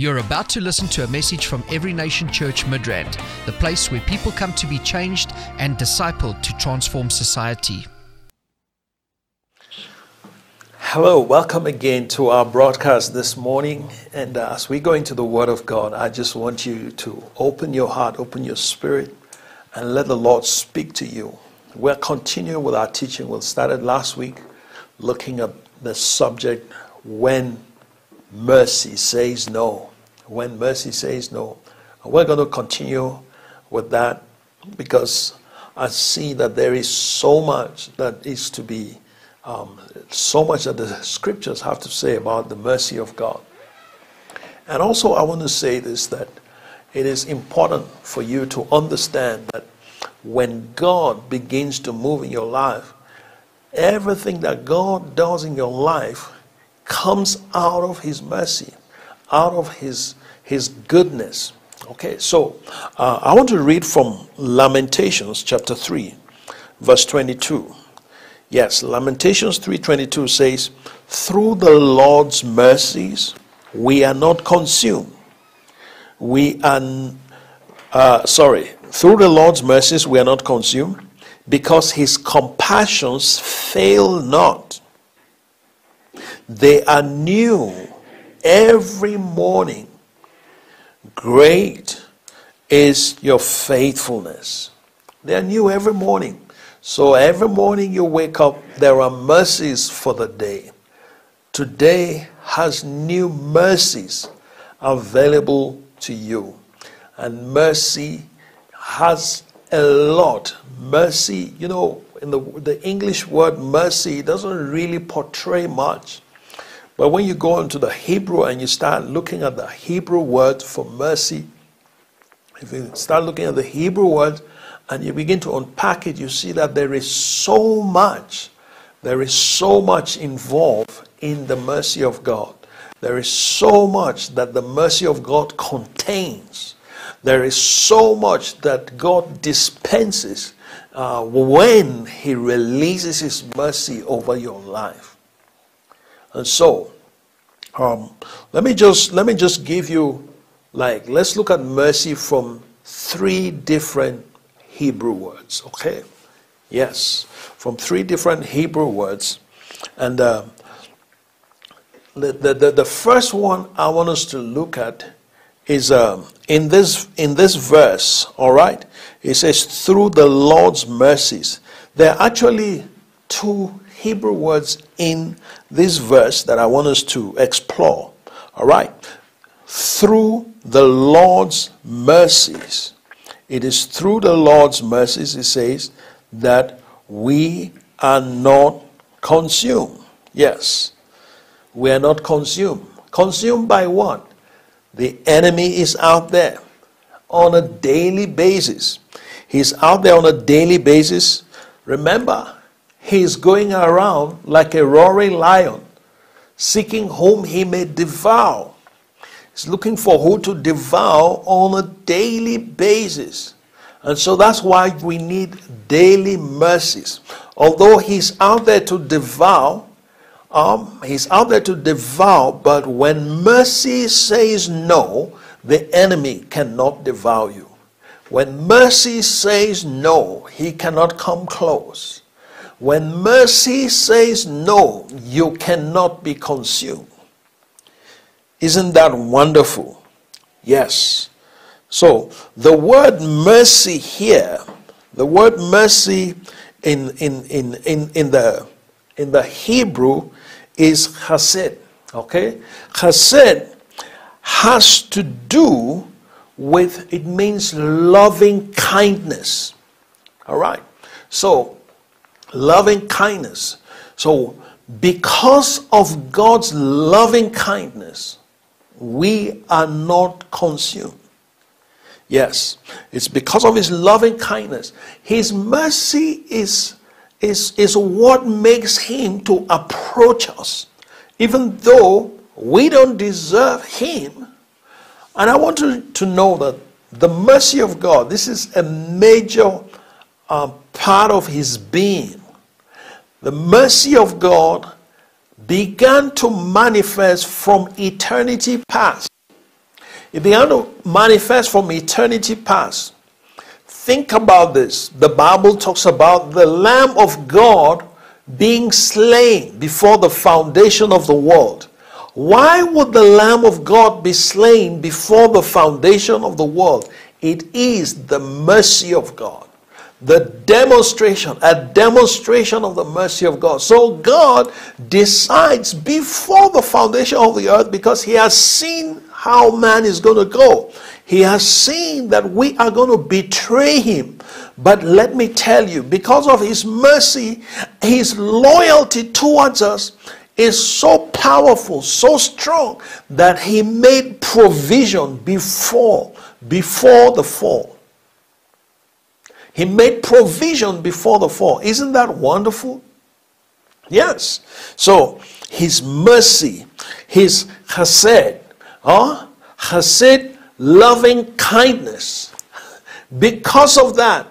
You're about to listen to a message from Every Nation Church Midrand, the place where people come to be changed and discipled to transform society. Hello, welcome again to our broadcast this morning. And uh, as we go into the Word of God, I just want you to open your heart, open your spirit, and let the Lord speak to you. We're continuing with our teaching. We started last week looking at the subject when mercy says no. When mercy says no. We're going to continue with that because I see that there is so much that is to be, um, so much that the scriptures have to say about the mercy of God. And also, I want to say this that it is important for you to understand that when God begins to move in your life, everything that God does in your life comes out of His mercy, out of His, His goodness. Okay, so uh, I want to read from Lamentations chapter 3, verse 22. Yes, Lamentations 3:22 says, "Through the Lord's mercies we are not consumed. We are uh, sorry, through the Lord's mercies we are not consumed, because his compassions fail not. They are new every morning. Great is your faithfulness. They are new every morning. So every morning you wake up, there are mercies for the day. Today has new mercies available to you. And mercy has a lot. Mercy, you know, in the, the English word mercy doesn't really portray much. But when you go into the Hebrew and you start looking at the Hebrew word for mercy, if you start looking at the Hebrew word and you begin to unpack it, you see that there is so much, there is so much involved in the mercy of God. There is so much that the mercy of God contains. There is so much that God dispenses uh, when He releases His mercy over your life. And so, um, let me just let me just give you like let's look at mercy from three different Hebrew words. Okay, yes, from three different Hebrew words, and uh, the, the, the first one I want us to look at is um, in this in this verse. All right, it says through the Lord's mercies. There are actually two Hebrew words in this verse that I want us to explore. All right, through the Lord's mercies. It is through the Lord's mercies, it says, that we are not consumed. Yes, we are not consumed. Consumed by what? The enemy is out there on a daily basis. He's out there on a daily basis. Remember, he's going around like a roaring lion, seeking whom he may devour. He's looking for who to devour on a daily basis. And so that's why we need daily mercies. Although he's out there to devour, um, he's out there to devour, but when mercy says no, the enemy cannot devour you. When mercy says no, he cannot come close. When mercy says no, you cannot be consumed. Isn't that wonderful? Yes. So the word mercy here, the word mercy in, in, in, in, in, the, in the Hebrew is chesed. Okay? Chesed has to do with, it means loving kindness. All right? So, loving kindness. So, because of God's loving kindness, we are not consumed. Yes, it's because of His loving kindness. His mercy is is, is what makes him to approach us, even though we don't deserve him. And I want to, to know that the mercy of God, this is a major uh, part of his being. The mercy of God began to manifest from eternity past. It began to manifest from eternity past. Think about this. The Bible talks about the Lamb of God being slain before the foundation of the world. Why would the Lamb of God be slain before the foundation of the world? It is the mercy of God. The demonstration, a demonstration of the mercy of God. So God decides before the foundation of the earth because He has seen how man is going to go. He has seen that we are going to betray Him. But let me tell you, because of His mercy, His loyalty towards us, is so powerful, so strong that he made provision before before the fall. He made provision before the fall. Isn't that wonderful? Yes. So his mercy, his chesed, huh? chesed, loving kindness. Because of that,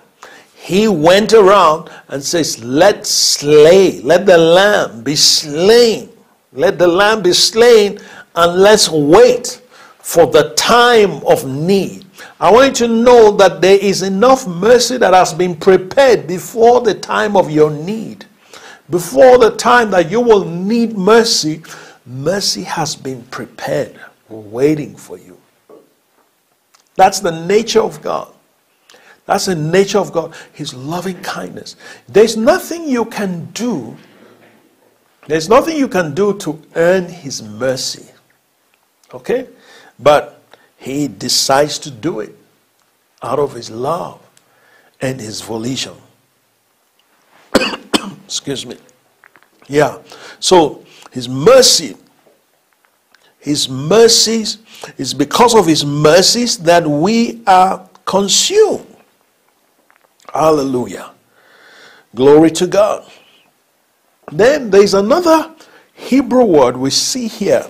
he went around and says, Let slay, let the lamb be slain. Let the lamb be slain, and let's wait for the time of need. I want you to know that there is enough mercy that has been prepared before the time of your need. Before the time that you will need mercy, mercy has been prepared, waiting for you. That's the nature of God. That's the nature of God, His loving kindness. There's nothing you can do, there's nothing you can do to earn His mercy. Okay? But He decides to do it out of His love and His volition. Excuse me. Yeah. So, His mercy, His mercies, is because of His mercies that we are consumed. Hallelujah. Glory to God. Then there's another Hebrew word we see here,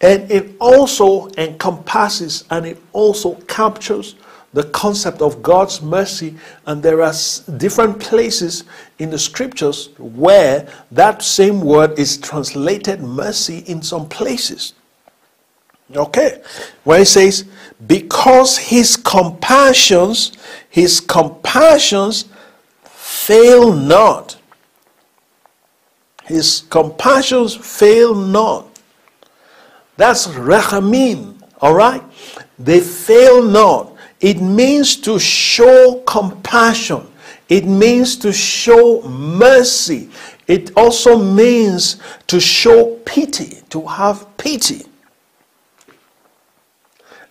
and it also encompasses and it also captures the concept of God's mercy. And there are different places in the scriptures where that same word is translated mercy in some places. Okay, where it says, because his compassions, his compassions fail not. His compassions fail not. That's rechamim, all right? They fail not. It means to show compassion. It means to show mercy. It also means to show pity, to have pity.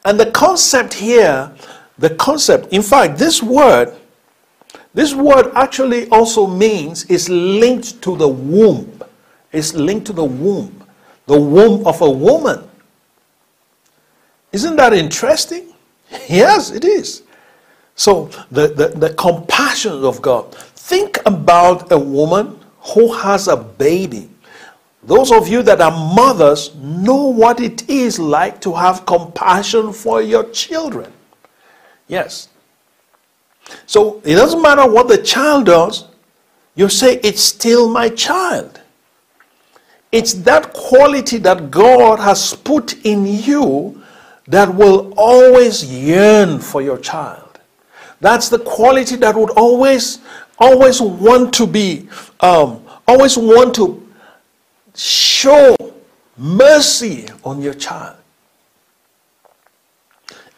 And the concept here, the concept, in fact, this word, this word actually also means is linked to the womb. It's linked to the womb, the womb of a woman. Isn't that interesting? Yes, it is. So, the, the, the compassion of God. Think about a woman who has a baby those of you that are mothers know what it is like to have compassion for your children. Yes. So it doesn't matter what the child does, you say, It's still my child. It's that quality that God has put in you that will always yearn for your child. That's the quality that would always, always want to be, um, always want to show mercy on your child.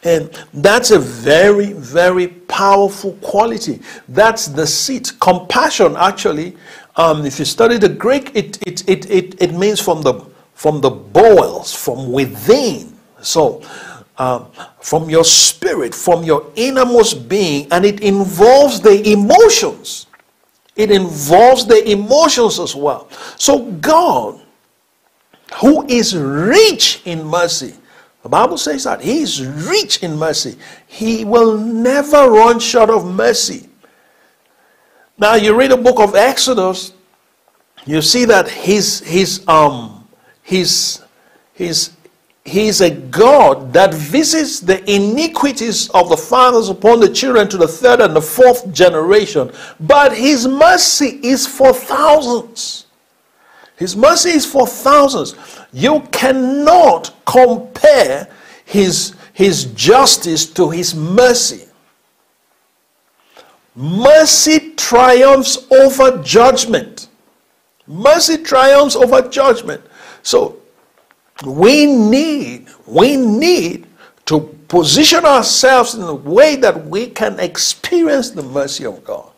And that's a very, very powerful quality. That's the seat. Compassion, actually, um, if you study the Greek, it, it, it, it, it means from the, from the bowels, from within. So, um, from your spirit, from your innermost being, and it involves the emotions. It involves the emotions as well. So, God, who is rich in mercy, the Bible says that He is rich in mercy. He will never run short of mercy. Now, you read the book of Exodus, you see that he's his, um, his, his he is a God that visits the iniquities of the fathers upon the children to the third and the fourth generation. But his mercy is for thousands. His mercy is for thousands. You cannot compare his, his justice to his mercy. Mercy triumphs over judgment. Mercy triumphs over judgment. So we need, we need to position ourselves in a way that we can experience the mercy of God.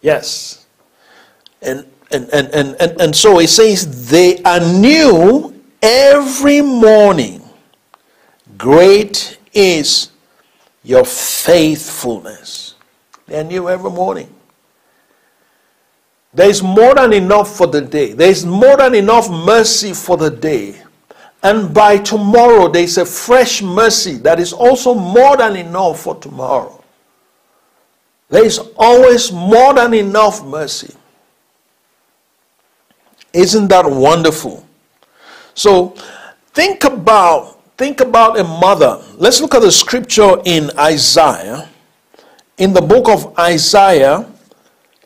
Yes. And and, and, and, and, and so it says they are new every morning. Great is your faithfulness. They are new every morning. There is more than enough for the day. There is more than enough mercy for the day. And by tomorrow, there is a fresh mercy that is also more than enough for tomorrow. There is always more than enough mercy. Isn't that wonderful? So think about think about a mother. Let's look at the scripture in Isaiah. In the book of Isaiah,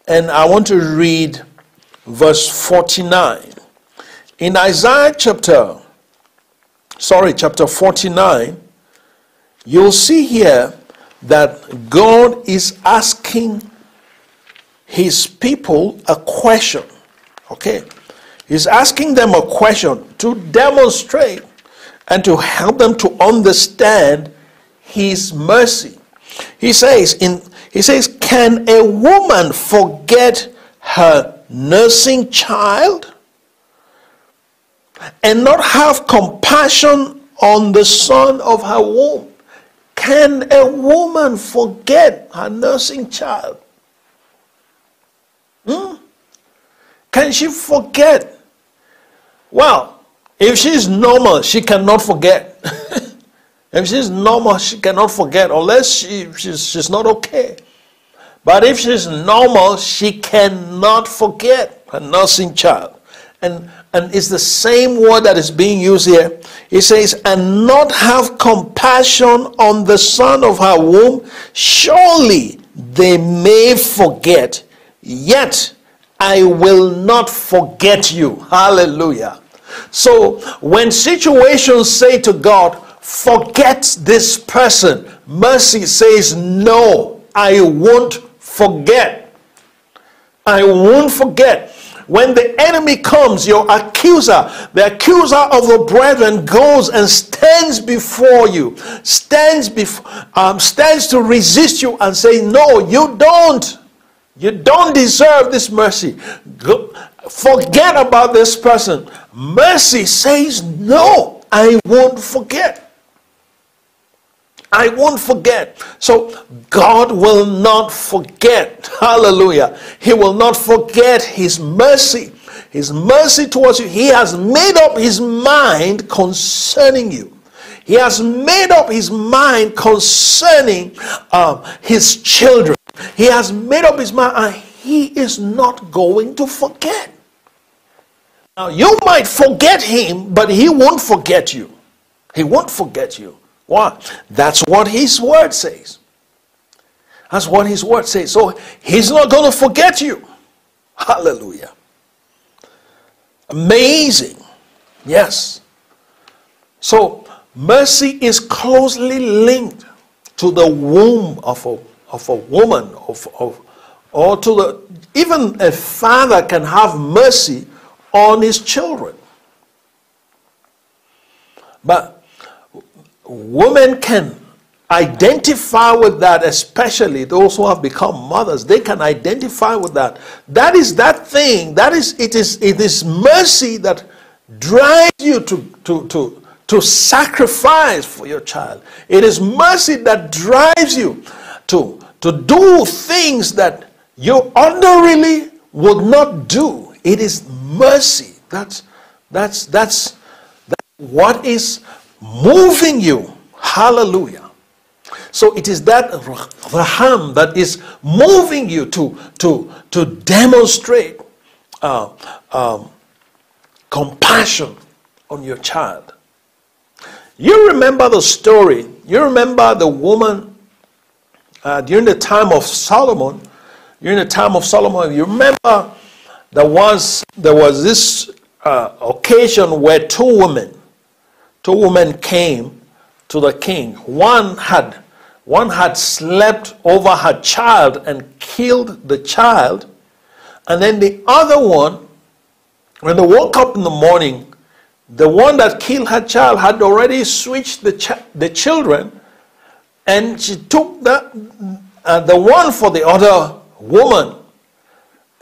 and I want to read verse 49. In Isaiah chapter, sorry, chapter 49, you'll see here that God is asking his people a question. Okay? He's asking them a question to demonstrate and to help them to understand his mercy. He says in he says, Can a woman forget her nursing child and not have compassion on the son of her womb? Can a woman forget her nursing child? Hmm? Can she forget? Well, if she's normal, she cannot forget. if she's normal, she cannot forget unless she, she's, she's not okay. But if she's normal, she cannot forget her nursing child. And, and it's the same word that is being used here. He says, and not have compassion on the son of her womb. Surely they may forget, yet I will not forget you. Hallelujah. So when situations say to God, forget this person, mercy says, no, I won't forget. I won't forget. When the enemy comes, your accuser, the accuser of the brethren, goes and stands before you, stands before, um, stands to resist you and say, "No, you don't. You don't deserve this mercy. Go, forget about this person." Mercy says, "No, I won't forget." I won't forget. So God will not forget. Hallelujah. He will not forget his mercy. His mercy towards you. He has made up his mind concerning you. He has made up his mind concerning um, his children. He has made up his mind and he is not going to forget. Now, you might forget him, but he won't forget you. He won't forget you. Why? That's what his word says. That's what his word says. So he's not going to forget you. Hallelujah. Amazing. Yes. So mercy is closely linked to the womb of a, of a woman, of, of, or to the, even a father can have mercy on his children. But women can identify with that, especially those who have become mothers. They can identify with that. That is that thing. That is it is it is mercy that drives you to to to to sacrifice for your child. It is mercy that drives you to to do things that you ordinarily would not do. It is mercy. That's that's that's, that's what is moving you. Hallelujah. So it is that raham that is moving you to, to, to demonstrate uh, um, compassion on your child. You remember the story. You remember the woman uh, during the time of Solomon. During the time of Solomon, you remember there was there was this uh, occasion where two women two women came to the king. One had one had slept over her child and killed the child, and then the other one, when they woke up in the morning, the one that killed her child had already switched the, ch- the children, and she took the, uh, the one for the other woman.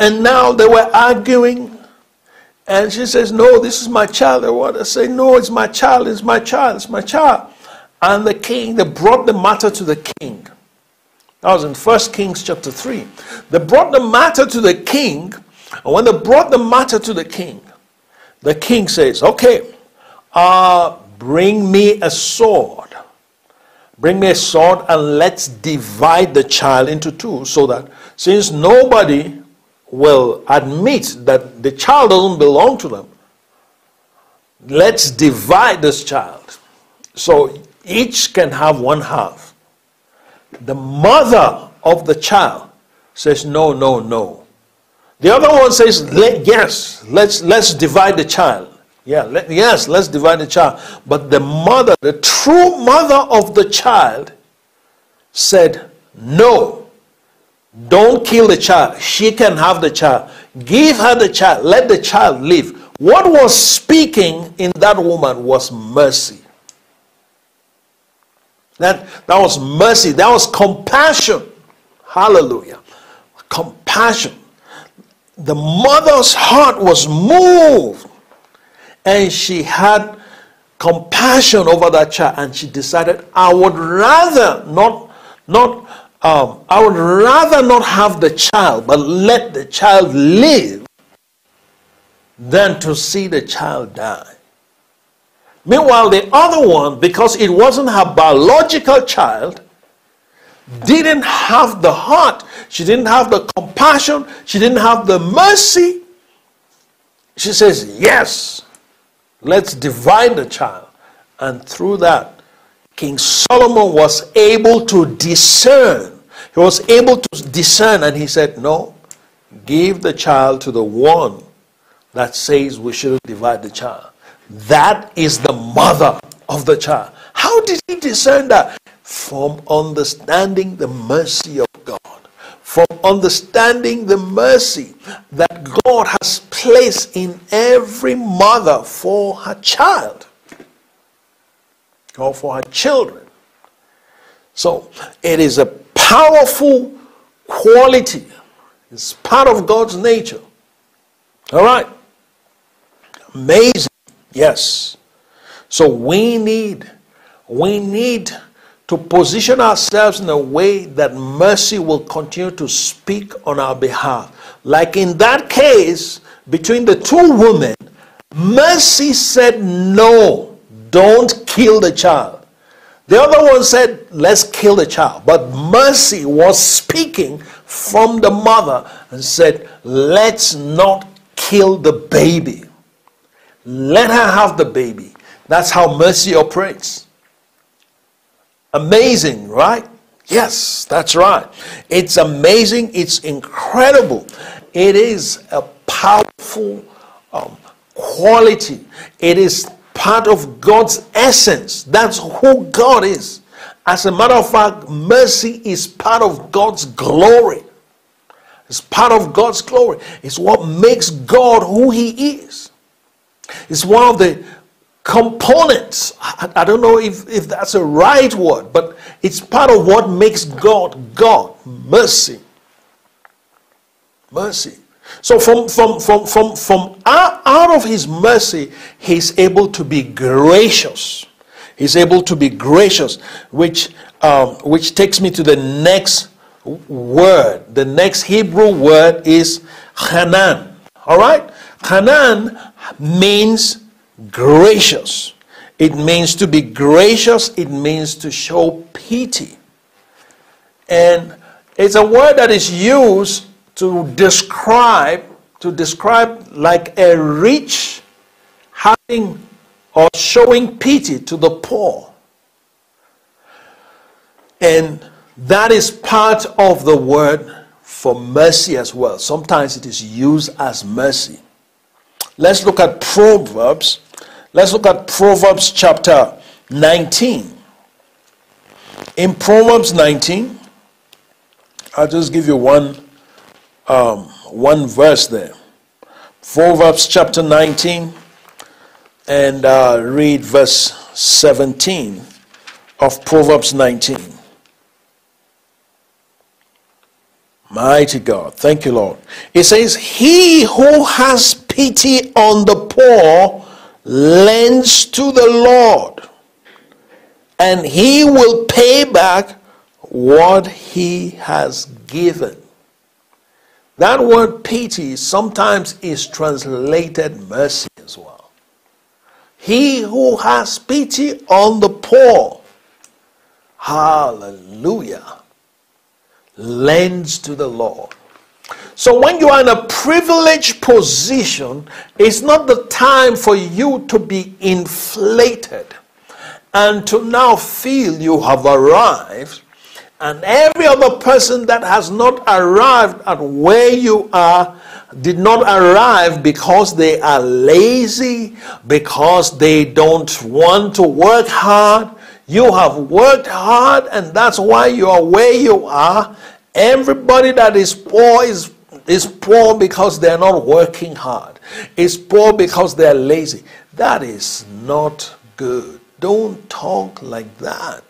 And now they were arguing and she says, No, this is my child. They want to say, No, it's my child, it's my child, it's my child. And the king, they brought the matter to the king. That was in 1 Kings chapter 3. They brought the matter to the king. And when they brought the matter to the king, the king says, Okay, uh, bring me a sword. Bring me a sword and let's divide the child into two so that since nobody will admit that the child doesn't belong to them, let's divide this child. So each can have one half. The mother of the child says, No, no, no. The other one says, let, Yes, let's, let's divide the child. Yeah, let, yes, let's divide the child. But the mother, the true mother of the child, said, No, don't kill the child. She can have the child. Give her the child. Let the child live. What was speaking in that woman was mercy. That, that was mercy. That was compassion. Hallelujah. Compassion. The mother's heart was moved. And she had compassion over that child. And she decided, I would rather not, not um, I would rather not have the child, but let the child live than to see the child die. Meanwhile, the other one, because it wasn't her biological child, didn't have the heart, she didn't have the compassion, she didn't have the mercy. She says, Yes, let's divide the child. And through that, King Solomon was able to discern. He was able to discern, and he said, No, give the child to the one that says we shouldn't divide the child. That is the mother of the child. How did he discern that? From understanding the mercy of God. From understanding the mercy that God has placed in every mother for her child or for her children. So it is a powerful quality, it's part of God's nature. All right. Amazing. Yes. So we need, we need to position ourselves in a way that mercy will continue to speak on our behalf. Like in that case, between the two women, mercy said no don't kill the child. The other one said, Let's kill the child. But mercy was speaking from the mother and said, Let's not kill the baby. Let her have the baby. That's how mercy operates. Amazing, right? Yes, that's right. It's amazing. It's incredible. It is a powerful um, quality. It is part of God's essence. That's who God is. As a matter of fact, mercy is part of God's glory. It's part of God's glory. It's what makes God who He is. It's one of the components. I, I, don't know if, if that's a right word, but it's part of what makes God God. Mercy. Mercy. So from, from, from, from, from out, of his mercy, he's able to be gracious. He's able to be gracious, which, um, which takes me to the next word. The next Hebrew word is Hanan. All right? Hanan means gracious. It means to be gracious, it means to show pity. And it's a word that is used to describe to describe like a rich having or showing pity to the poor. And that is part of the word for mercy as well. Sometimes it is used as mercy. Let's look at proverbs. Let's look at proverbs chapter 19 In Proverbs 19, I'll just give you one, um, one verse there. Proverbs chapter 19 and uh, read verse 17 of Proverbs 19. Mighty God. Thank you, Lord. It says, He who has pity on the poor lends to the Lord, and he will pay back what he has given. That word pity sometimes is translated mercy as well. He who has pity on the poor, hallelujah, lends to the Lord. So when you are in a privileged position, it's not the time for you to be inflated and to now feel you have arrived and every other person that has not arrived at where you are did not arrive because they are lazy, because they don't want to work hard. You have worked hard, and that's why you are where you are. Everybody that is poor is, is poor because they're not working hard, is poor because they're lazy. That is not good. Don't talk like that.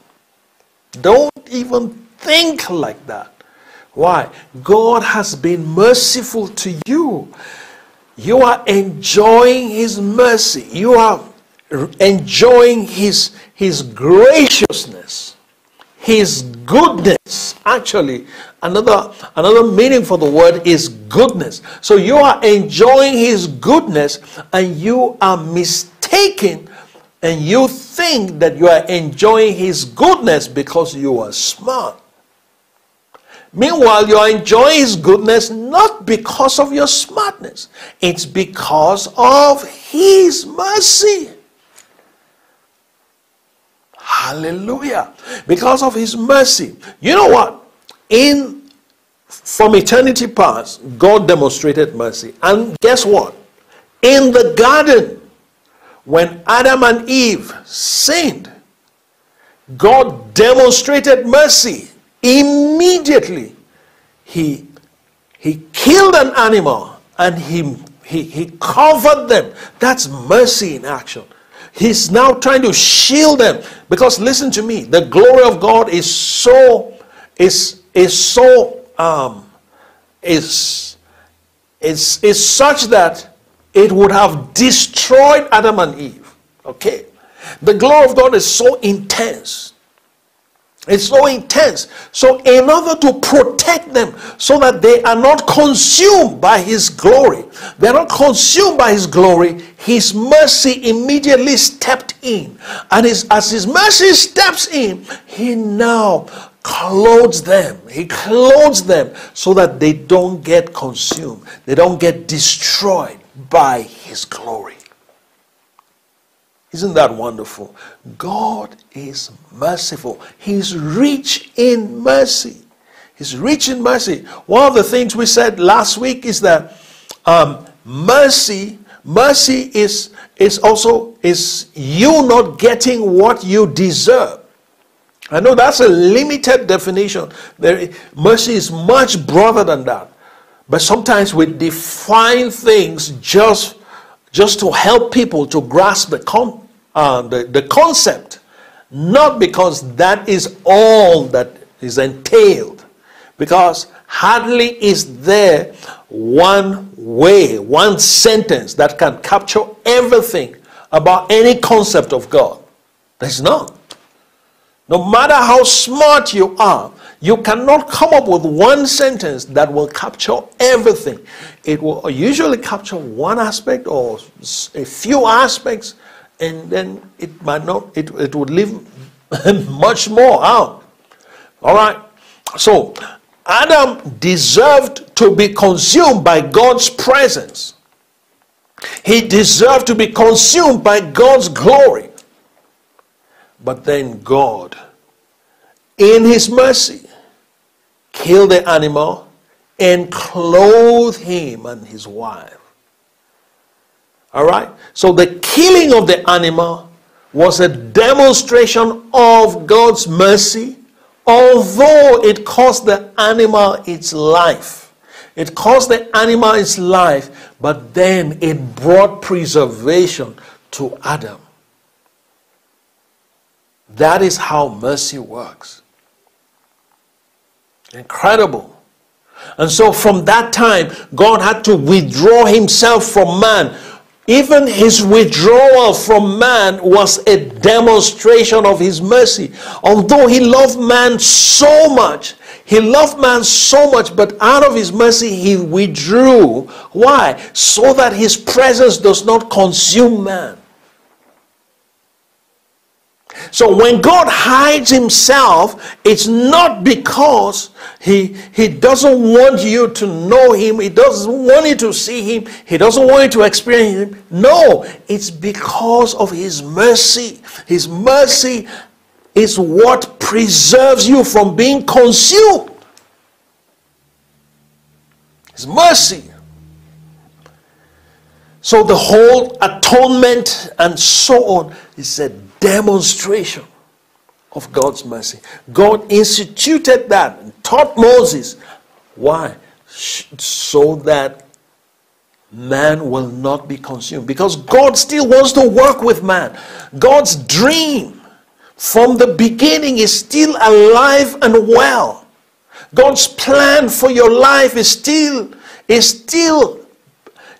Don't even think like that. Why? God has been merciful to you. You are enjoying His mercy. You are enjoying His, His graciousness, His goodness. Actually, another, another meaning for the word is goodness. So you are enjoying His goodness and you are mistaken and you think that you are enjoying His goodness because you are smart. Meanwhile, you are enjoying His goodness not because of your smartness, it's because of His mercy. Hallelujah. Because of His mercy. You know what? In from eternity past, God demonstrated mercy. And guess what? In the garden, when Adam and Eve sinned, God demonstrated mercy Immediately, he, he killed an animal and he, he, he covered them. That's mercy in action. He's now trying to shield them because listen to me, the glory of God is so is is so um is is is such that it would have destroyed Adam and Eve. Okay? The glory of God is so intense it's so intense. So, in order to protect them so that they are not consumed by His glory, they're not consumed by His glory, His mercy immediately stepped in. And his, as His mercy steps in, He now clothes them. He clothes them so that they don't get consumed, they don't get destroyed by His glory. Isn't that wonderful? God is merciful. He's rich in mercy. He's rich in mercy. One of the things we said last week is that um, mercy, mercy is is also is you not getting what you deserve. I know that's a limited definition. There, mercy is much broader than that. But sometimes we define things just just to help people to grasp the, con- uh, the, the concept, not because that is all that is entailed, because hardly is there one way, one sentence that can capture everything about any concept of God. There's none. No matter how smart you are, you cannot come up with one sentence that will capture everything. It will usually capture one aspect or a few aspects, and then it might not, it, it would leave much more out. All right. So, Adam deserved to be consumed by God's presence. He deserved to be consumed by God's glory. But then God, in His mercy, killed the animal and clothed him and his wife. All right? So the killing of the animal was a demonstration of God's mercy, although it cost the animal its life, it cost the animal its life, but then it brought preservation to Adam. That is how mercy works. Incredible. And so from that time, God had to withdraw himself from man. Even his withdrawal from man was a demonstration of his mercy. Although he loved man so much, he loved man so much, but out of his mercy he withdrew. Why? So that his presence does not consume man. So when God hides himself, it's not because he, he doesn't want you to know him, he doesn't want you to see him, he doesn't want you to experience him. No, it's because of his mercy. His mercy is what preserves you from being consumed. His mercy. So the whole atonement and so on is a demonstration of God's mercy. God instituted that and taught Moses. Why? So that man will not be consumed. Because God still wants to work with man. God's dream from the beginning is still alive and well. God's plan for your life is still is still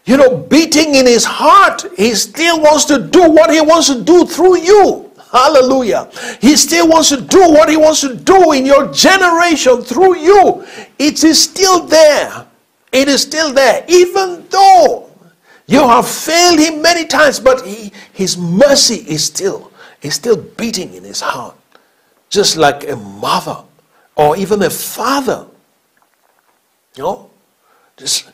you know, beating in his heart. He still wants to do what he wants to do through you. Hallelujah. He still wants to do what he wants to do in your generation through you. It is still there. It is still there. Even though you have failed him many times, but he, his mercy is still, is still beating in his heart. Just like a mother or even a father. You know? Just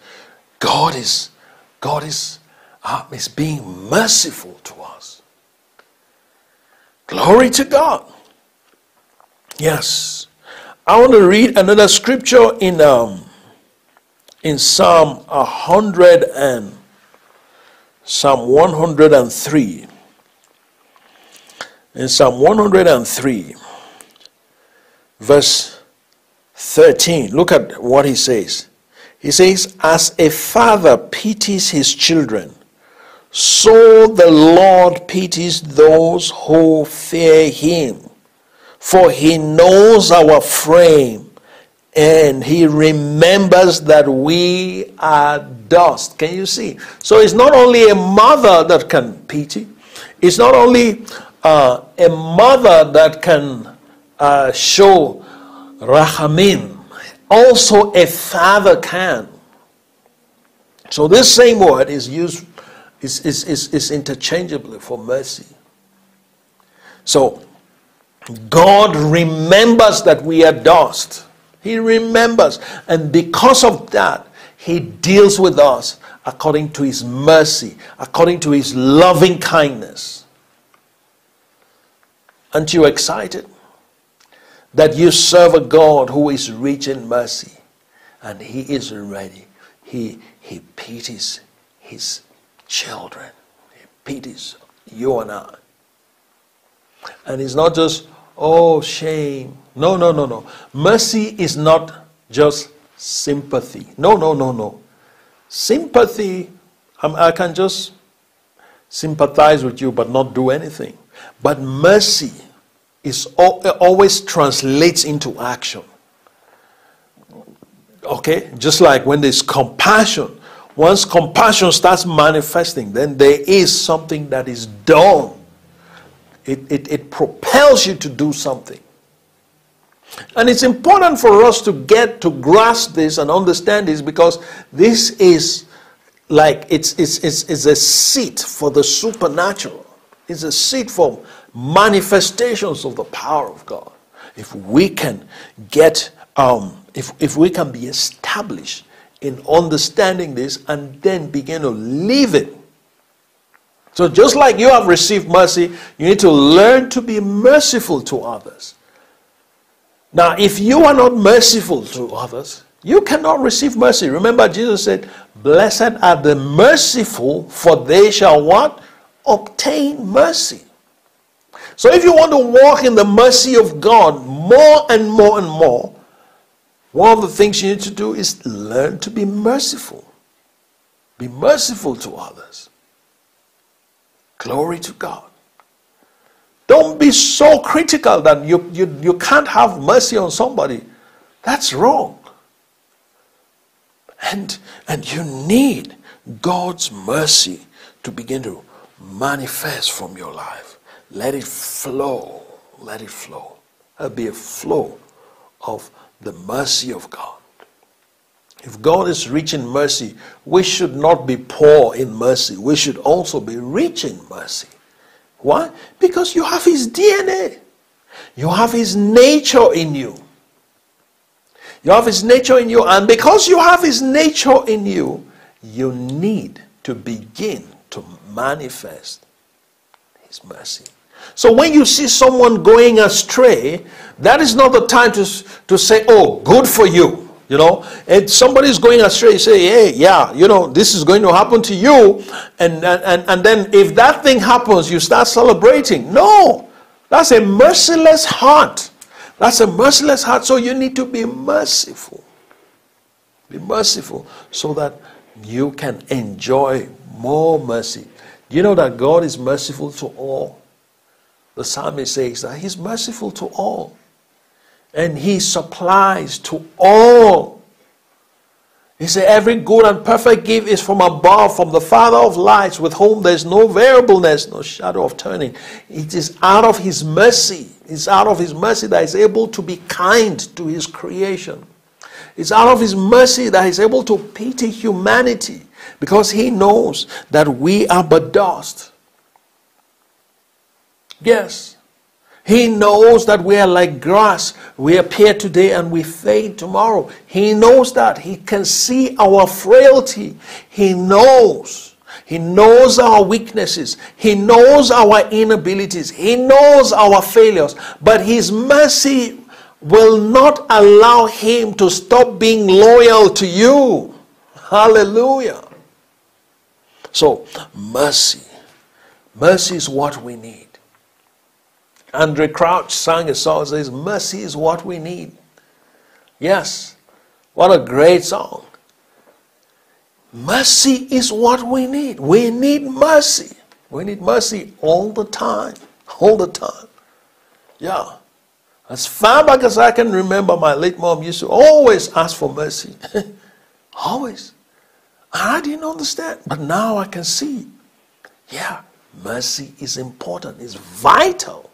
God is God is, uh, is being merciful to us. Glory to God. Yes. I want to read another scripture in um, in Psalm 100 and Psalm 103. In Psalm 103, verse 13, look at what he says. He says, As a father pities his children, so the Lord pities those who fear him. For he knows our frame and he remembers that we are dust. Can you see? So it's not only a mother that can pity, it's not only uh, a mother that can uh, show rachamim, also a father can. So this same word is used is, is, is, is interchangeably for mercy. So God remembers that we are dust. He remembers. And because of that, He deals with us according to His mercy, according to His loving kindness. Aren't you excited? That you serve a God who is rich in mercy and he is ready. He, he pities his children. He pities you and I. And it's not just, oh, shame. No, no, no, no. Mercy is not just sympathy. No, no, no, no. Sympathy, I can just sympathize with you but not do anything. But mercy is uh, always translates into action. Okay? Just like when there's compassion, once compassion starts manifesting, then there is something that is done. It, it, it propels you to do something. And it's important for us to get to grasp this and understand this because this is like it's, it's, it's, it's a seat for the supernatural. It's a seat for manifestations of the power of God. If we can get, um, if, if we can be established in understanding this and then begin to live it. So, just like you have received mercy, you need to learn to be merciful to others. Now, if you are not merciful to others, you cannot receive mercy. Remember, Jesus said, Blessed are the merciful, for they shall what? Obtain mercy. So if you want to walk in the mercy of God more and more and more, one of the things you need to do is learn to be merciful. Be merciful to others. Glory to God. Don't be so critical that you, you, you can't have mercy on somebody. That's wrong. And, and you need God's mercy to begin to manifest from your life. Let it flow. Let it flow. There'll be a flow of the mercy of God. If God is rich in mercy, we should not be poor in mercy. We should also be rich in mercy. Why? Because you have His DNA, you have His nature in you. You have His nature in you, and because you have His nature in you, you need to begin to manifest His mercy. So when you see someone going astray, that is not the time to, to say, oh, good for you. You know, and somebody's going astray, you say, hey, yeah, you know, this is going to happen to you. And, and, and then if that thing happens, you start celebrating. No, that's a merciless heart. That's a merciless heart. So you need to be merciful. Be merciful so that you can enjoy more mercy. You know that God is merciful to all. The psalmist says that He's merciful to all and he supplies to all. He said, Every good and perfect gift is from above, from the Father of lights, with whom there's no variableness, no shadow of turning. It is out of his mercy. It's out of his mercy that he's able to be kind to his creation. It's out of his mercy that he's able to pity humanity because he knows that we are but dust. Yes, he knows that we are like grass. We appear today and we fade tomorrow. He knows that. He can see our frailty. He knows. He knows our weaknesses. He knows our inabilities. He knows our failures. But His mercy will not allow Him to stop being loyal to you. Hallelujah. So, mercy. Mercy is what we need. Andraé Crouch sang a song that says, Mercy is what we need. Yes, what a great song. Mercy is what we need. We need mercy. We need mercy all the time. All the time. Yeah. As far back as I can remember, my late mom used to always ask for mercy. always. I didn't understand. But now I can see. Yeah, mercy is important, it's vital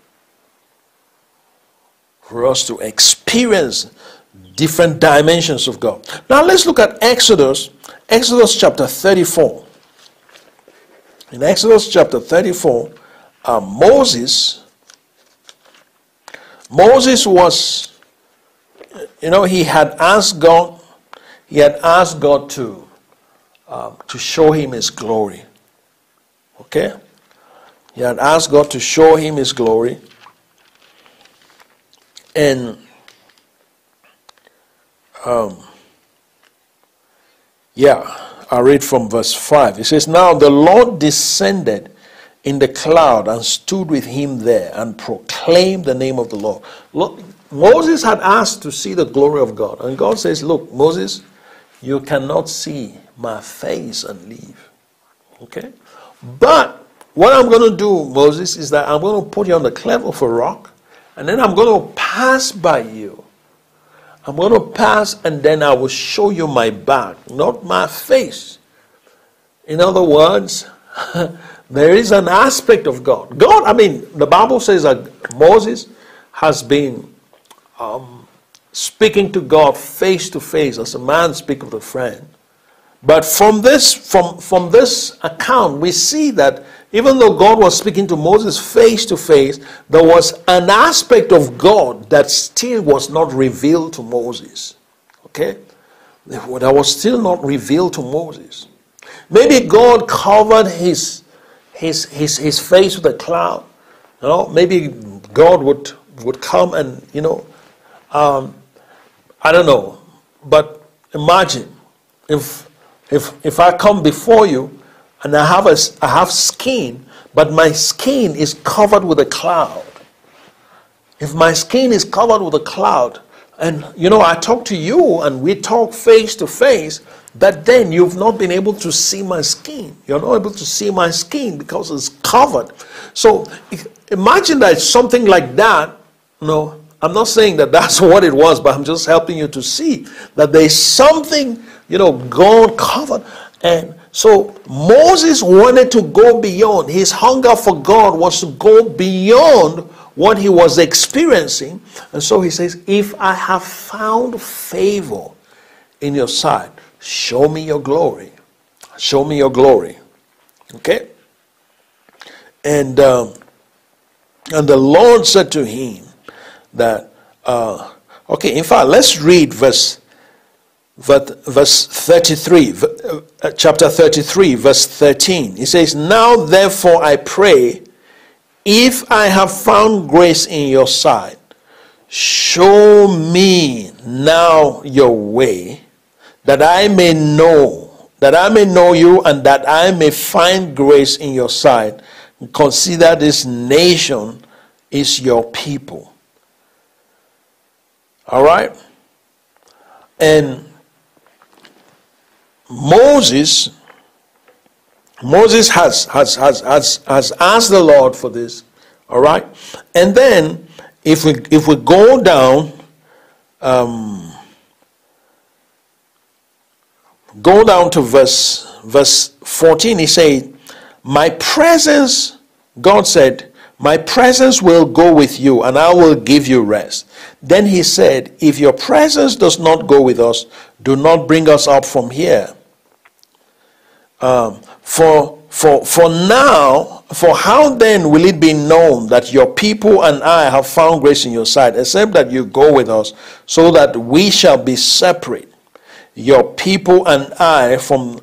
for us to experience different dimensions of God. Now let's look at Exodus, Exodus chapter 34. In Exodus chapter 34, uh, Moses, Moses was, you know, he had asked God, he had asked God to, um, to show him his glory. Okay? He had asked God to show him his glory. And um, yeah, I read from verse 5. It says, Now the Lord descended in the cloud and stood with him there and proclaimed the name of the Lord. Look, Moses had asked to see the glory of God. And God says, Look, Moses, you cannot see my face and leave. Okay? But what I'm going to do, Moses, is that I'm going to put you on the cleft of a rock and then I'm going to pass by you. I'm going to pass and then I will show you my back, not my face. In other words, there is an aspect of God. God, I mean, the Bible says that Moses has been um, speaking to God face to face as a man speaks with a friend. But from this, from, from this account, we see that even though God was speaking to Moses face to face, there was an aspect of God that still was not revealed to Moses. Okay? That was still not revealed to Moses. Maybe God covered his, his, his, his face with a cloud. You know, maybe God would, would come and, you know, um, I don't know. But imagine if, if, if I come before you and I have, a, I have skin, but my skin is covered with a cloud. if my skin is covered with a cloud, and you know, I talk to you and we talk face to face, but then you've not been able to see my skin. You're not able to see my skin because it's covered. So imagine that something like that. No, I'm not saying that that's what it was, but I'm just helping you to see that there's something, you know, God covered. And so Moses wanted to go beyond. His hunger for God was to go beyond what he was experiencing. And so he says, If I have found favor in your sight, show me your glory. Show me your glory. Okay? And, um, and the Lord said to him that, uh, okay, in fact, let's read verse, verse 33, uh, chapter 33, verse 13. He says, Now therefore I pray if I have found grace in your sight, show me now your way, that I may know, that I may know you, and that I may find grace in your sight. Consider this nation is your people. All right? And Moses Moses has, has, has, has, has asked the Lord for this. All right? And then, if we, if we go down, um, go down to verse, verse 14, he said, My presence, God said, my presence will go with you and I will give you rest. Then he said, If your presence does not go with us, do not bring us up from here. Um, for, for, for now, for how then will it be known that your people and I have found grace in your sight, except that you go with us, so that we shall be separate, your people and I, from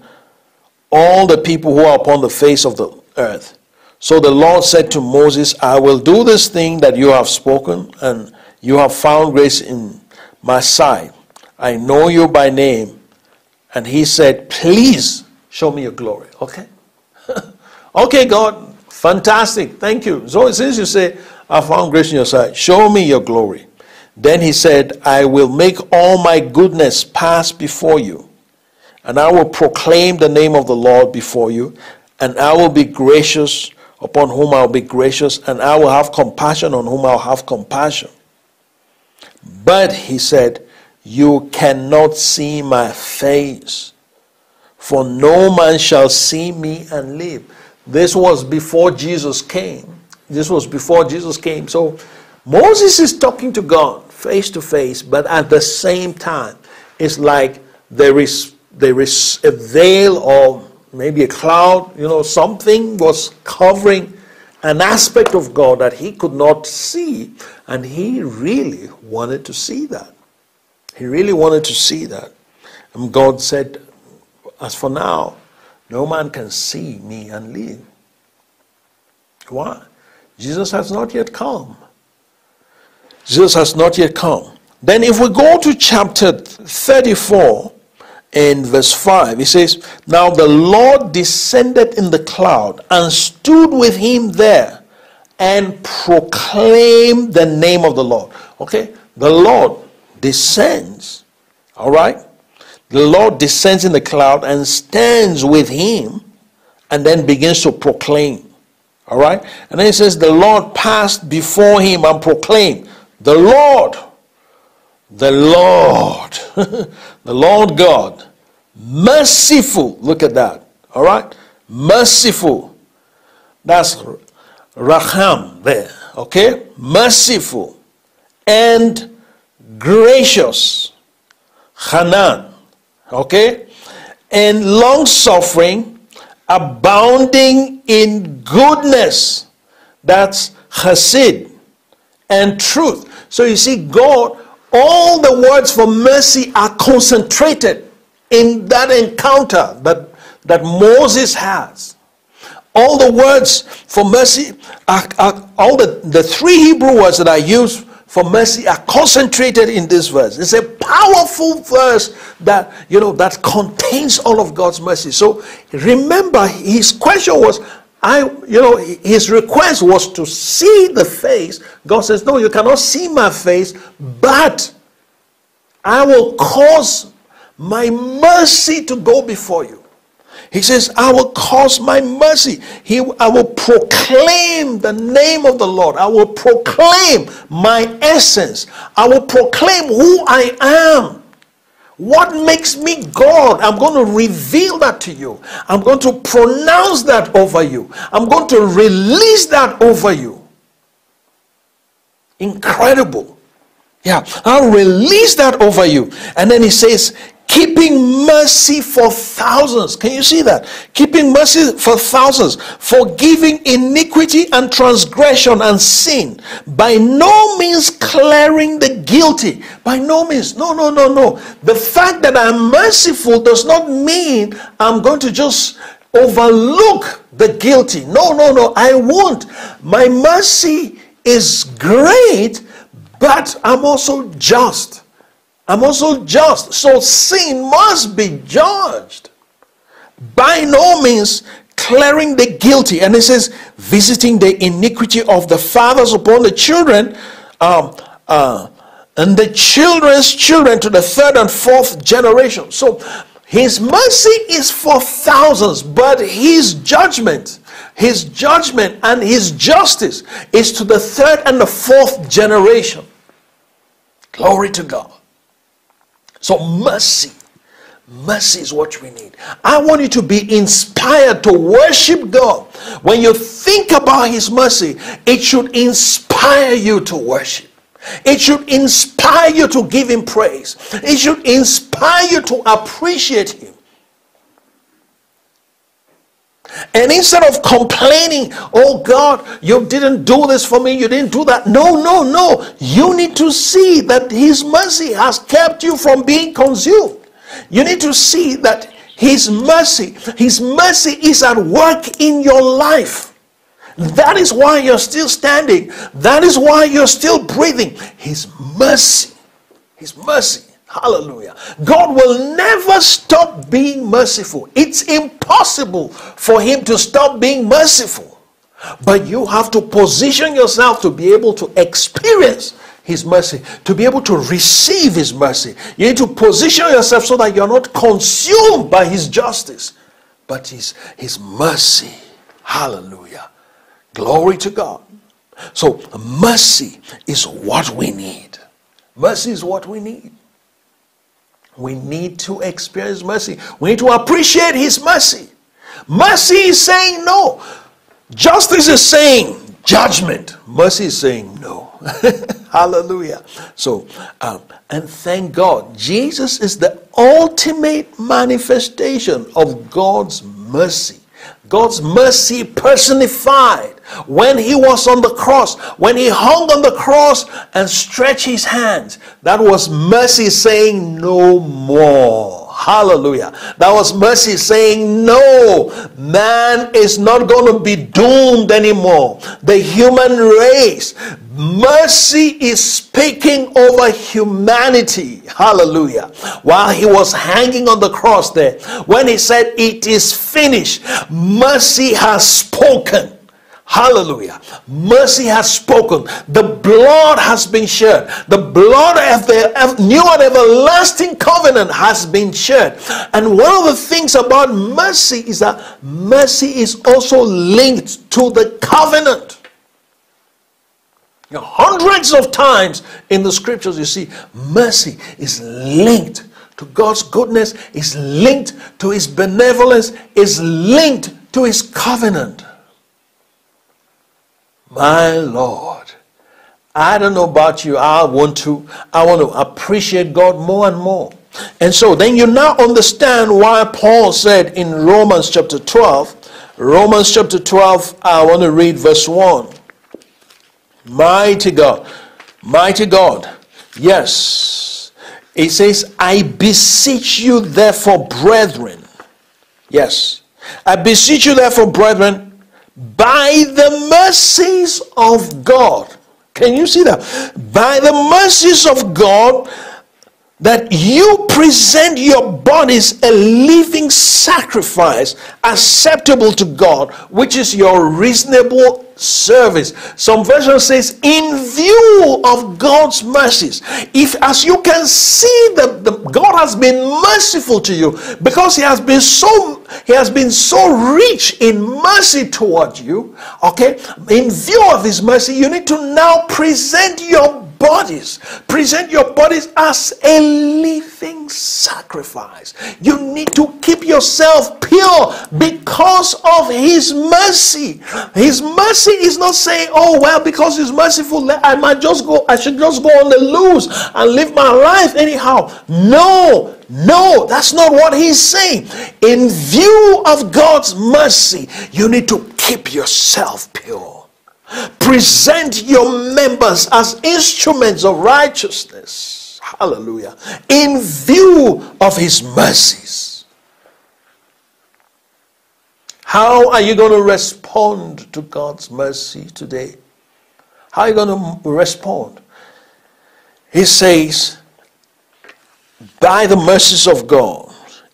all the people who are upon the face of the earth? So the Lord said to Moses, I will do this thing that you have spoken, and you have found grace in my sight. I know you by name. And he said, Please Show me your glory. Okay? okay, God. Fantastic. Thank you. So since you say, I found grace in your sight, show me your glory. Then he said, I will make all my goodness pass before you, and I will proclaim the name of the Lord before you, and I will be gracious upon whom I will be gracious, and I will have compassion on whom I will have compassion. But he said, You cannot see my face for no man shall see me and live. This was before Jesus came. This was before Jesus came. So Moses is talking to God face to face, but at the same time, it's like there is there is a veil or maybe a cloud, you know, something was covering an aspect of God that he could not see, and he really wanted to see that. He really wanted to see that. And God said, as for now, no man can see me and live. Why? Jesus has not yet come. Jesus has not yet come. Then, if we go to chapter 34 in verse 5, he says, Now the Lord descended in the cloud and stood with him there and proclaimed the name of the Lord. Okay? The Lord descends, all right? The Lord descends in the cloud and stands with him and then begins to proclaim. All right? And then he says, The Lord passed before him and proclaimed, The Lord, the Lord, the Lord God, merciful. Look at that. All right? Merciful. That's Raham there. Okay? Merciful and gracious. Hanan Okay? And long suffering, abounding in goodness. That's Hasid and truth. So you see, God, all the words for mercy are concentrated in that encounter that, that Moses has. All the words for mercy are, are all the, the three Hebrew words that I use for mercy are concentrated in this verse. It's a powerful verse that you know that contains all of God's mercy. So remember, his question was, I, you know, his request was to see the face. God says, No, you cannot see my face, but I will cause my mercy to go before you. He says, I will cause my mercy. He, I will proclaim the name of the Lord. I will proclaim my essence. I will proclaim who I am. What makes me God? I'm going to reveal that to you. I'm going to pronounce that over you. I'm going to release that over you. Incredible. Yeah, I'll release that over you. And then he says, keeping mercy for thousands. Can you see that? Keeping mercy for thousands, forgiving iniquity and transgression and sin, by no means clearing the guilty. By no means. No, no, no, no. The fact that I'm merciful does not mean I'm going to just overlook the guilty. No, no, no. I won't. My mercy is great, but I'm also just. I'm also just. So sin must be judged. By no means clearing the guilty. And it says, visiting the iniquity of the fathers upon the children, um, uh, and the children's children to the third and fourth generation. So his mercy is for thousands, but his judgment, his judgment and his justice is to the third and the fourth generation. Glory to God. So, mercy. Mercy is what we need. I want you to be inspired to worship God. When you think about His mercy, it should inspire you to worship. It should inspire you to give Him praise. It should inspire you to appreciate Him. And instead of complaining, oh God, you didn't do this for me, you didn't do that. No, no, no. You need to see that His mercy has kept you from being consumed. You need to see that His mercy, His mercy is at work in your life. That is why you're still standing. That is why you're still breathing. His mercy. His mercy. Hallelujah. God will never stop being merciful. It's impossible for Him to stop being merciful. But you have to position yourself to be able to experience His mercy, to be able to receive His mercy. You need to position yourself so that you're not consumed by His justice, but His, his mercy. Hallelujah. Glory to God. So, mercy is what we need. Mercy is what we need. We need to experience mercy. We need to appreciate His mercy. Mercy is saying no. Justice is saying judgment. Mercy is saying no. Hallelujah. So, um, and thank God, Jesus is the ultimate manifestation of God's mercy. God's mercy personified when he was on the cross, when he hung on the cross and stretched his hands. That was mercy saying, No more. Hallelujah. That was mercy saying, No, man is not going to be doomed anymore. The human race, mercy is speaking over humanity. Hallelujah. While he was hanging on the cross there, when he said, It is finished, mercy has spoken. Hallelujah. Mercy has spoken. The blood has been shed. The blood of the new and everlasting covenant has been shed. And one of the things about mercy is that mercy is also linked to the covenant. You know, hundreds of times in the scriptures, you see, mercy is linked to God's goodness, is linked to His benevolence, is linked to His covenant. My Lord. I don't know about you. I want to, I want to appreciate God more and more. And so then you now understand why Paul said in Romans chapter 12, Romans chapter 12, I want to read verse 1. Mighty God, mighty God. Yes. It says, I beseech you therefore, brethren. Yes. I beseech you therefore, brethren, by the mercies of God. Can you see that? By the mercies of God, that you present your bodies a living sacrifice acceptable to God, which is your reasonable service. Some version says, in view of God's mercies. If as you can see that the, God has been merciful to you because he has been so he has been so rich in mercy toward you, okay? In view of his mercy, you need to now present your bodies. Present your bodies as a living sacrifice. You need to keep yourself pure because of His mercy. His mercy is not saying, oh, well, because He's merciful, I might just go, I should just go on the loose and live my life anyhow. No, no, that's not what he's saying. In view of God's mercy, you need to keep yourself pure. Present your members as instruments of righteousness. Hallelujah. In view of his mercies. How are you going to respond to God's mercy today? How are you going to respond? He says, by the mercies of God,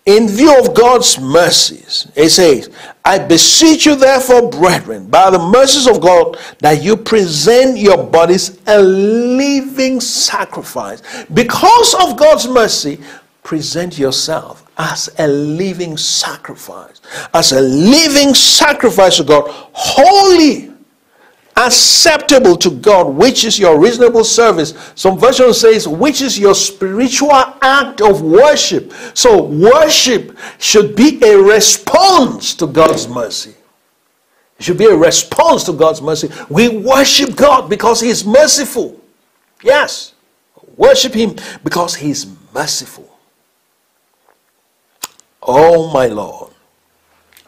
in view of God's mercies, he says, I beseech you, therefore, brethren, by the mercies of God, that you present your bodies a living sacrifice. Because of God's mercy, present yourself as a living sacrifice, as a living sacrifice to God, holy acceptable to God, which is your reasonable service. Some version says, which is your spiritual act of worship. So, worship should be a response to God's mercy. It should be a response to God's mercy. We worship God because He is merciful. Yes, worship Him because He is merciful. Oh, my Lord,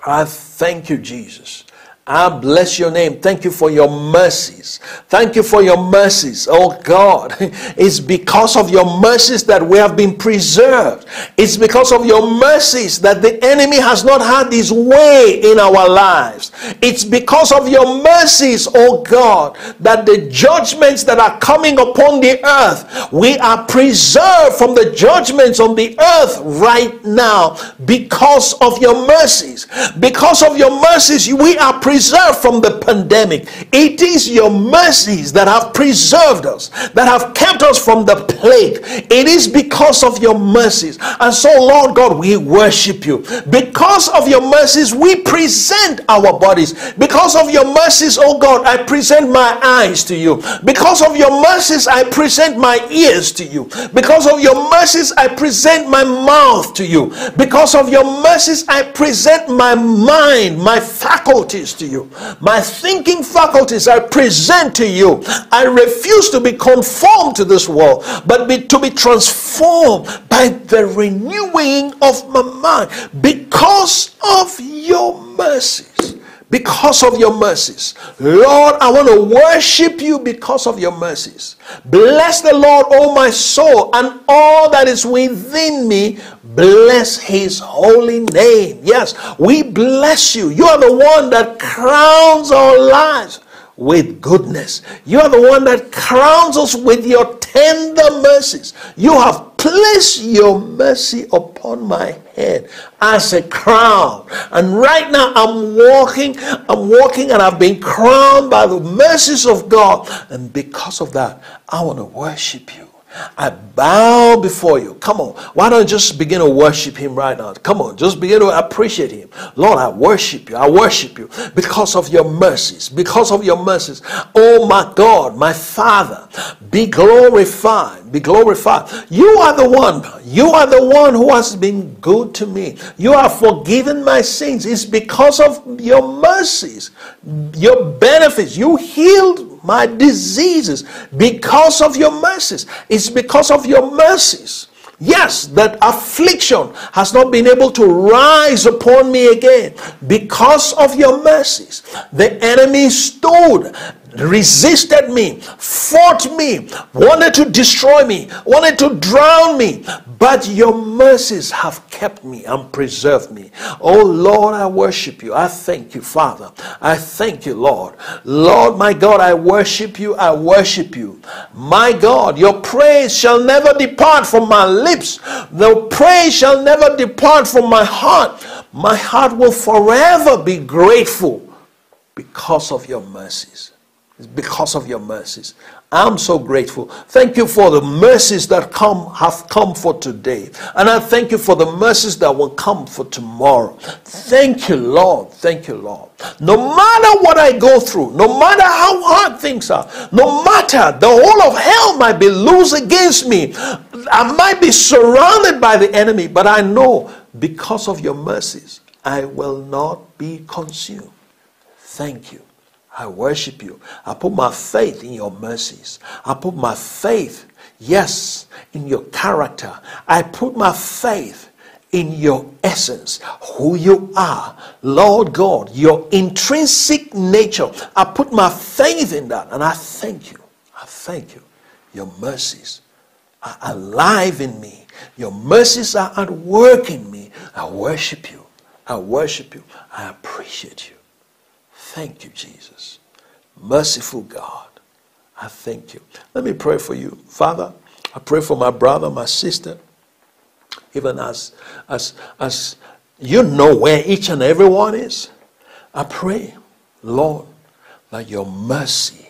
I thank you, Jesus I bless your name. Thank you for your mercies. Thank you for your mercies. Oh God, it's because of your mercies that we have been preserved. It's because of your mercies that the enemy has not had his way in our lives. It's because of your mercies, oh God, that the judgments that are coming upon the earth, we are preserved from the judgments on the earth right now because of your mercies. Because of your mercies, we are preserved preserved from the pandemic. It is your mercies that have preserved us, that have kept us from the plague. It is because of your mercies. And so, Lord God, we worship you. Because of your mercies, we present our bodies. Because of your mercies, oh God, I present my eyes to you. Because of your mercies, I present my ears to you. Because of your mercies, I present my mouth to you. Because of your mercies, I present my mind, my faculties to you. My thinking faculties I present to you. I refuse to be conformed to this world, but be, to be transformed by the renewing of my mind because of your mercies because of your mercies. Lord, I want to worship you because of your mercies. Bless the Lord, O my soul, and all that is within me. Bless his holy name. Yes, we bless you. You are the one that crowns our lives with goodness. You are the one that crowns us with your tender mercies. You have placed your mercy upon my head as a crown. And right now I'm walking, I'm walking, and I've been crowned by the mercies of God. And because of that, I want to worship you. I bow before you. Come on. Why don't you just begin to worship him right now? Come on. Just begin to appreciate him. Lord, I worship you. I worship you because of your mercies. Because of your mercies. Oh my God, my Father, be glorified. Be glorified. You are the one. You are the one who has been good to me. You have forgiven my sins. It's because of your mercies, your benefits. You healed my diseases because of your mercies. It's because of your mercies. Yes, that affliction has not been able to rise upon me again because of your mercies. The enemy stood resisted me, fought me, wanted to destroy me, wanted to drown me. But your mercies have kept me and preserved me. Oh Lord, I worship you. I thank you, Father. I thank you, Lord. Lord, my God, I worship you. I worship you. My God, your praise shall never depart from my lips. The praise shall never depart from my heart. My heart will forever be grateful because of your mercies. It's because of your mercies. I'm so grateful. Thank you for the mercies that come have come for today. And I thank you for the mercies that will come for tomorrow. Thank you, Lord. Thank you, Lord. No matter what I go through, no matter how hard things are, no matter the whole of hell might be loose against me, I might be surrounded by the enemy, but I know because of your mercies, I will not be consumed. Thank you. I worship you. I put my faith in your mercies. I put my faith, yes, in your character. I put my faith in your essence, who you are, Lord God, your intrinsic nature. I put my faith in that and I thank you. I thank you. Your mercies are alive in me. Your mercies are at work in me. I worship you. I worship you. I appreciate you. Thank you, Jesus. Merciful God, I thank you. Let me pray for you. Father, I pray for my brother, my sister, even as, as, as you know where each and every one is. I pray, Lord, that your mercy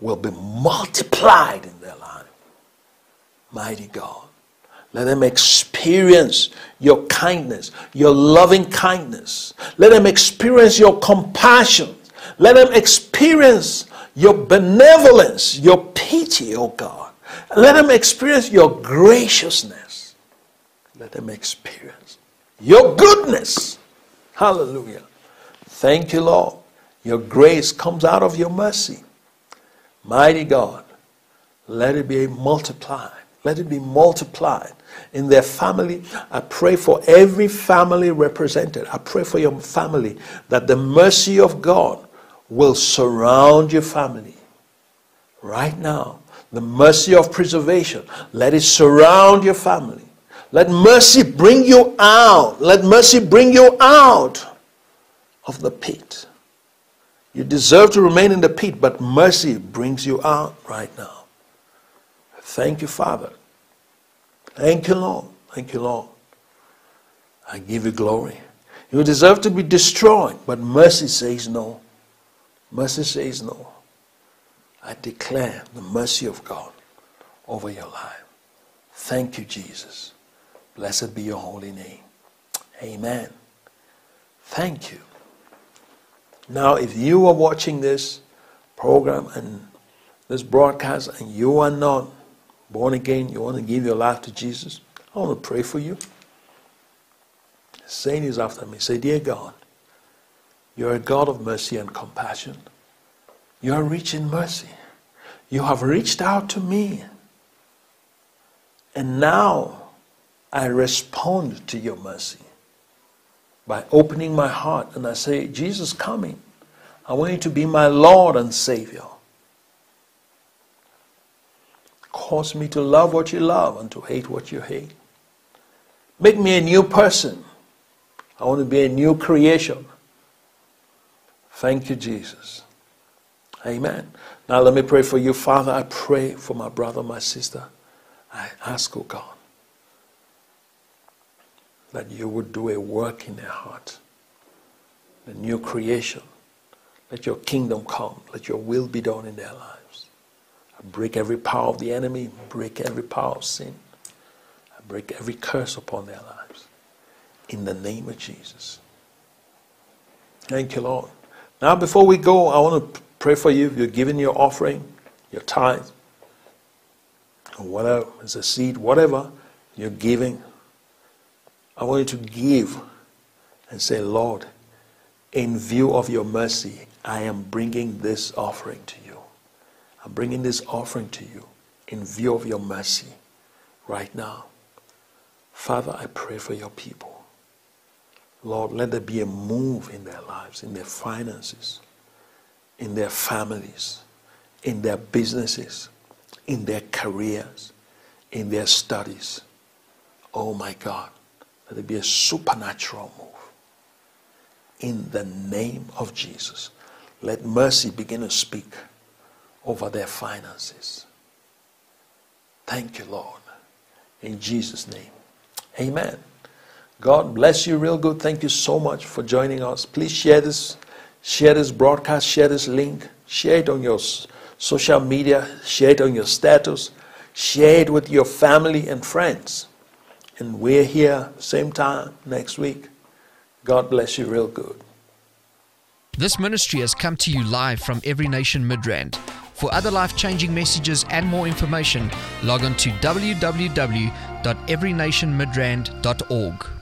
will be multiplied in their life. Mighty God. Let them experience your kindness, your loving kindness. Let them experience your compassion. Let them experience your benevolence, your pity, oh God. Let them experience your graciousness. Let them experience your goodness. Hallelujah. Thank you, Lord. Your grace comes out of your mercy. Mighty God, let it be multiplied. Let it be multiplied in their family. I pray for every family represented. I pray for your family that the mercy of God will surround your family. Right now, the mercy of preservation, let it surround your family. Let mercy bring you out. Let mercy bring you out of the pit. You deserve to remain in the pit, but mercy brings you out right now. Thank you, Father. Thank you, Lord. Thank you, Lord. I give you glory. You deserve to be destroyed, but mercy says no. Mercy says no. I declare the mercy of God over your life. Thank you, Jesus. Blessed be your holy name. Amen. Thank you. Now, if you are watching this program and this broadcast and you are not born again, you want to give your life to Jesus, I want to pray for you. Saying is after me. Say, Dear God, you're a God of mercy and compassion. You are rich in mercy. You have reached out to me. And now I respond to your mercy by opening my heart and I say, Jesus coming. I want you to be my Lord and Savior. Cause me to love what you love and to hate what you hate. Make me a new person. I want to be a new creation. Thank you, Jesus. Amen. Now let me pray for you, Father. I pray for my brother, my sister. I ask, oh God, that you would do a work in their heart, a new creation. Let your kingdom come. Let your will be done in their lives. I break every power of the enemy, break every power of sin. I break every curse upon their lives. In the name of Jesus. Thank you, Lord. Now, before we go, I want to pray for you. You're giving your offering, your tithe, or whatever, it's a seed, whatever you're giving. I want you to give and say, Lord, in view of your mercy, I am bringing this offering to you. I'm bringing this offering to you in view of your mercy right now. Father, I pray for your people. Lord, let there be a move in their lives, in their finances, in their families. in their businesses, in their careers, in their studies. Oh my God, let it be a supernatural move. In the name of Jesus, let mercy begin to speak over their finances. Thank you, Lord. In Jesus' name. Amen. God bless you real good. Thank you so much for joining us. Please share this, share this broadcast, share this link, share it on your social media, share it on your status, share it with your family and friends. And we're here same time next week. God bless you real good. This ministry has come to you live from Every Nation Midrand. For other life changing messages and more information, log on to www.everynationmidrand.org.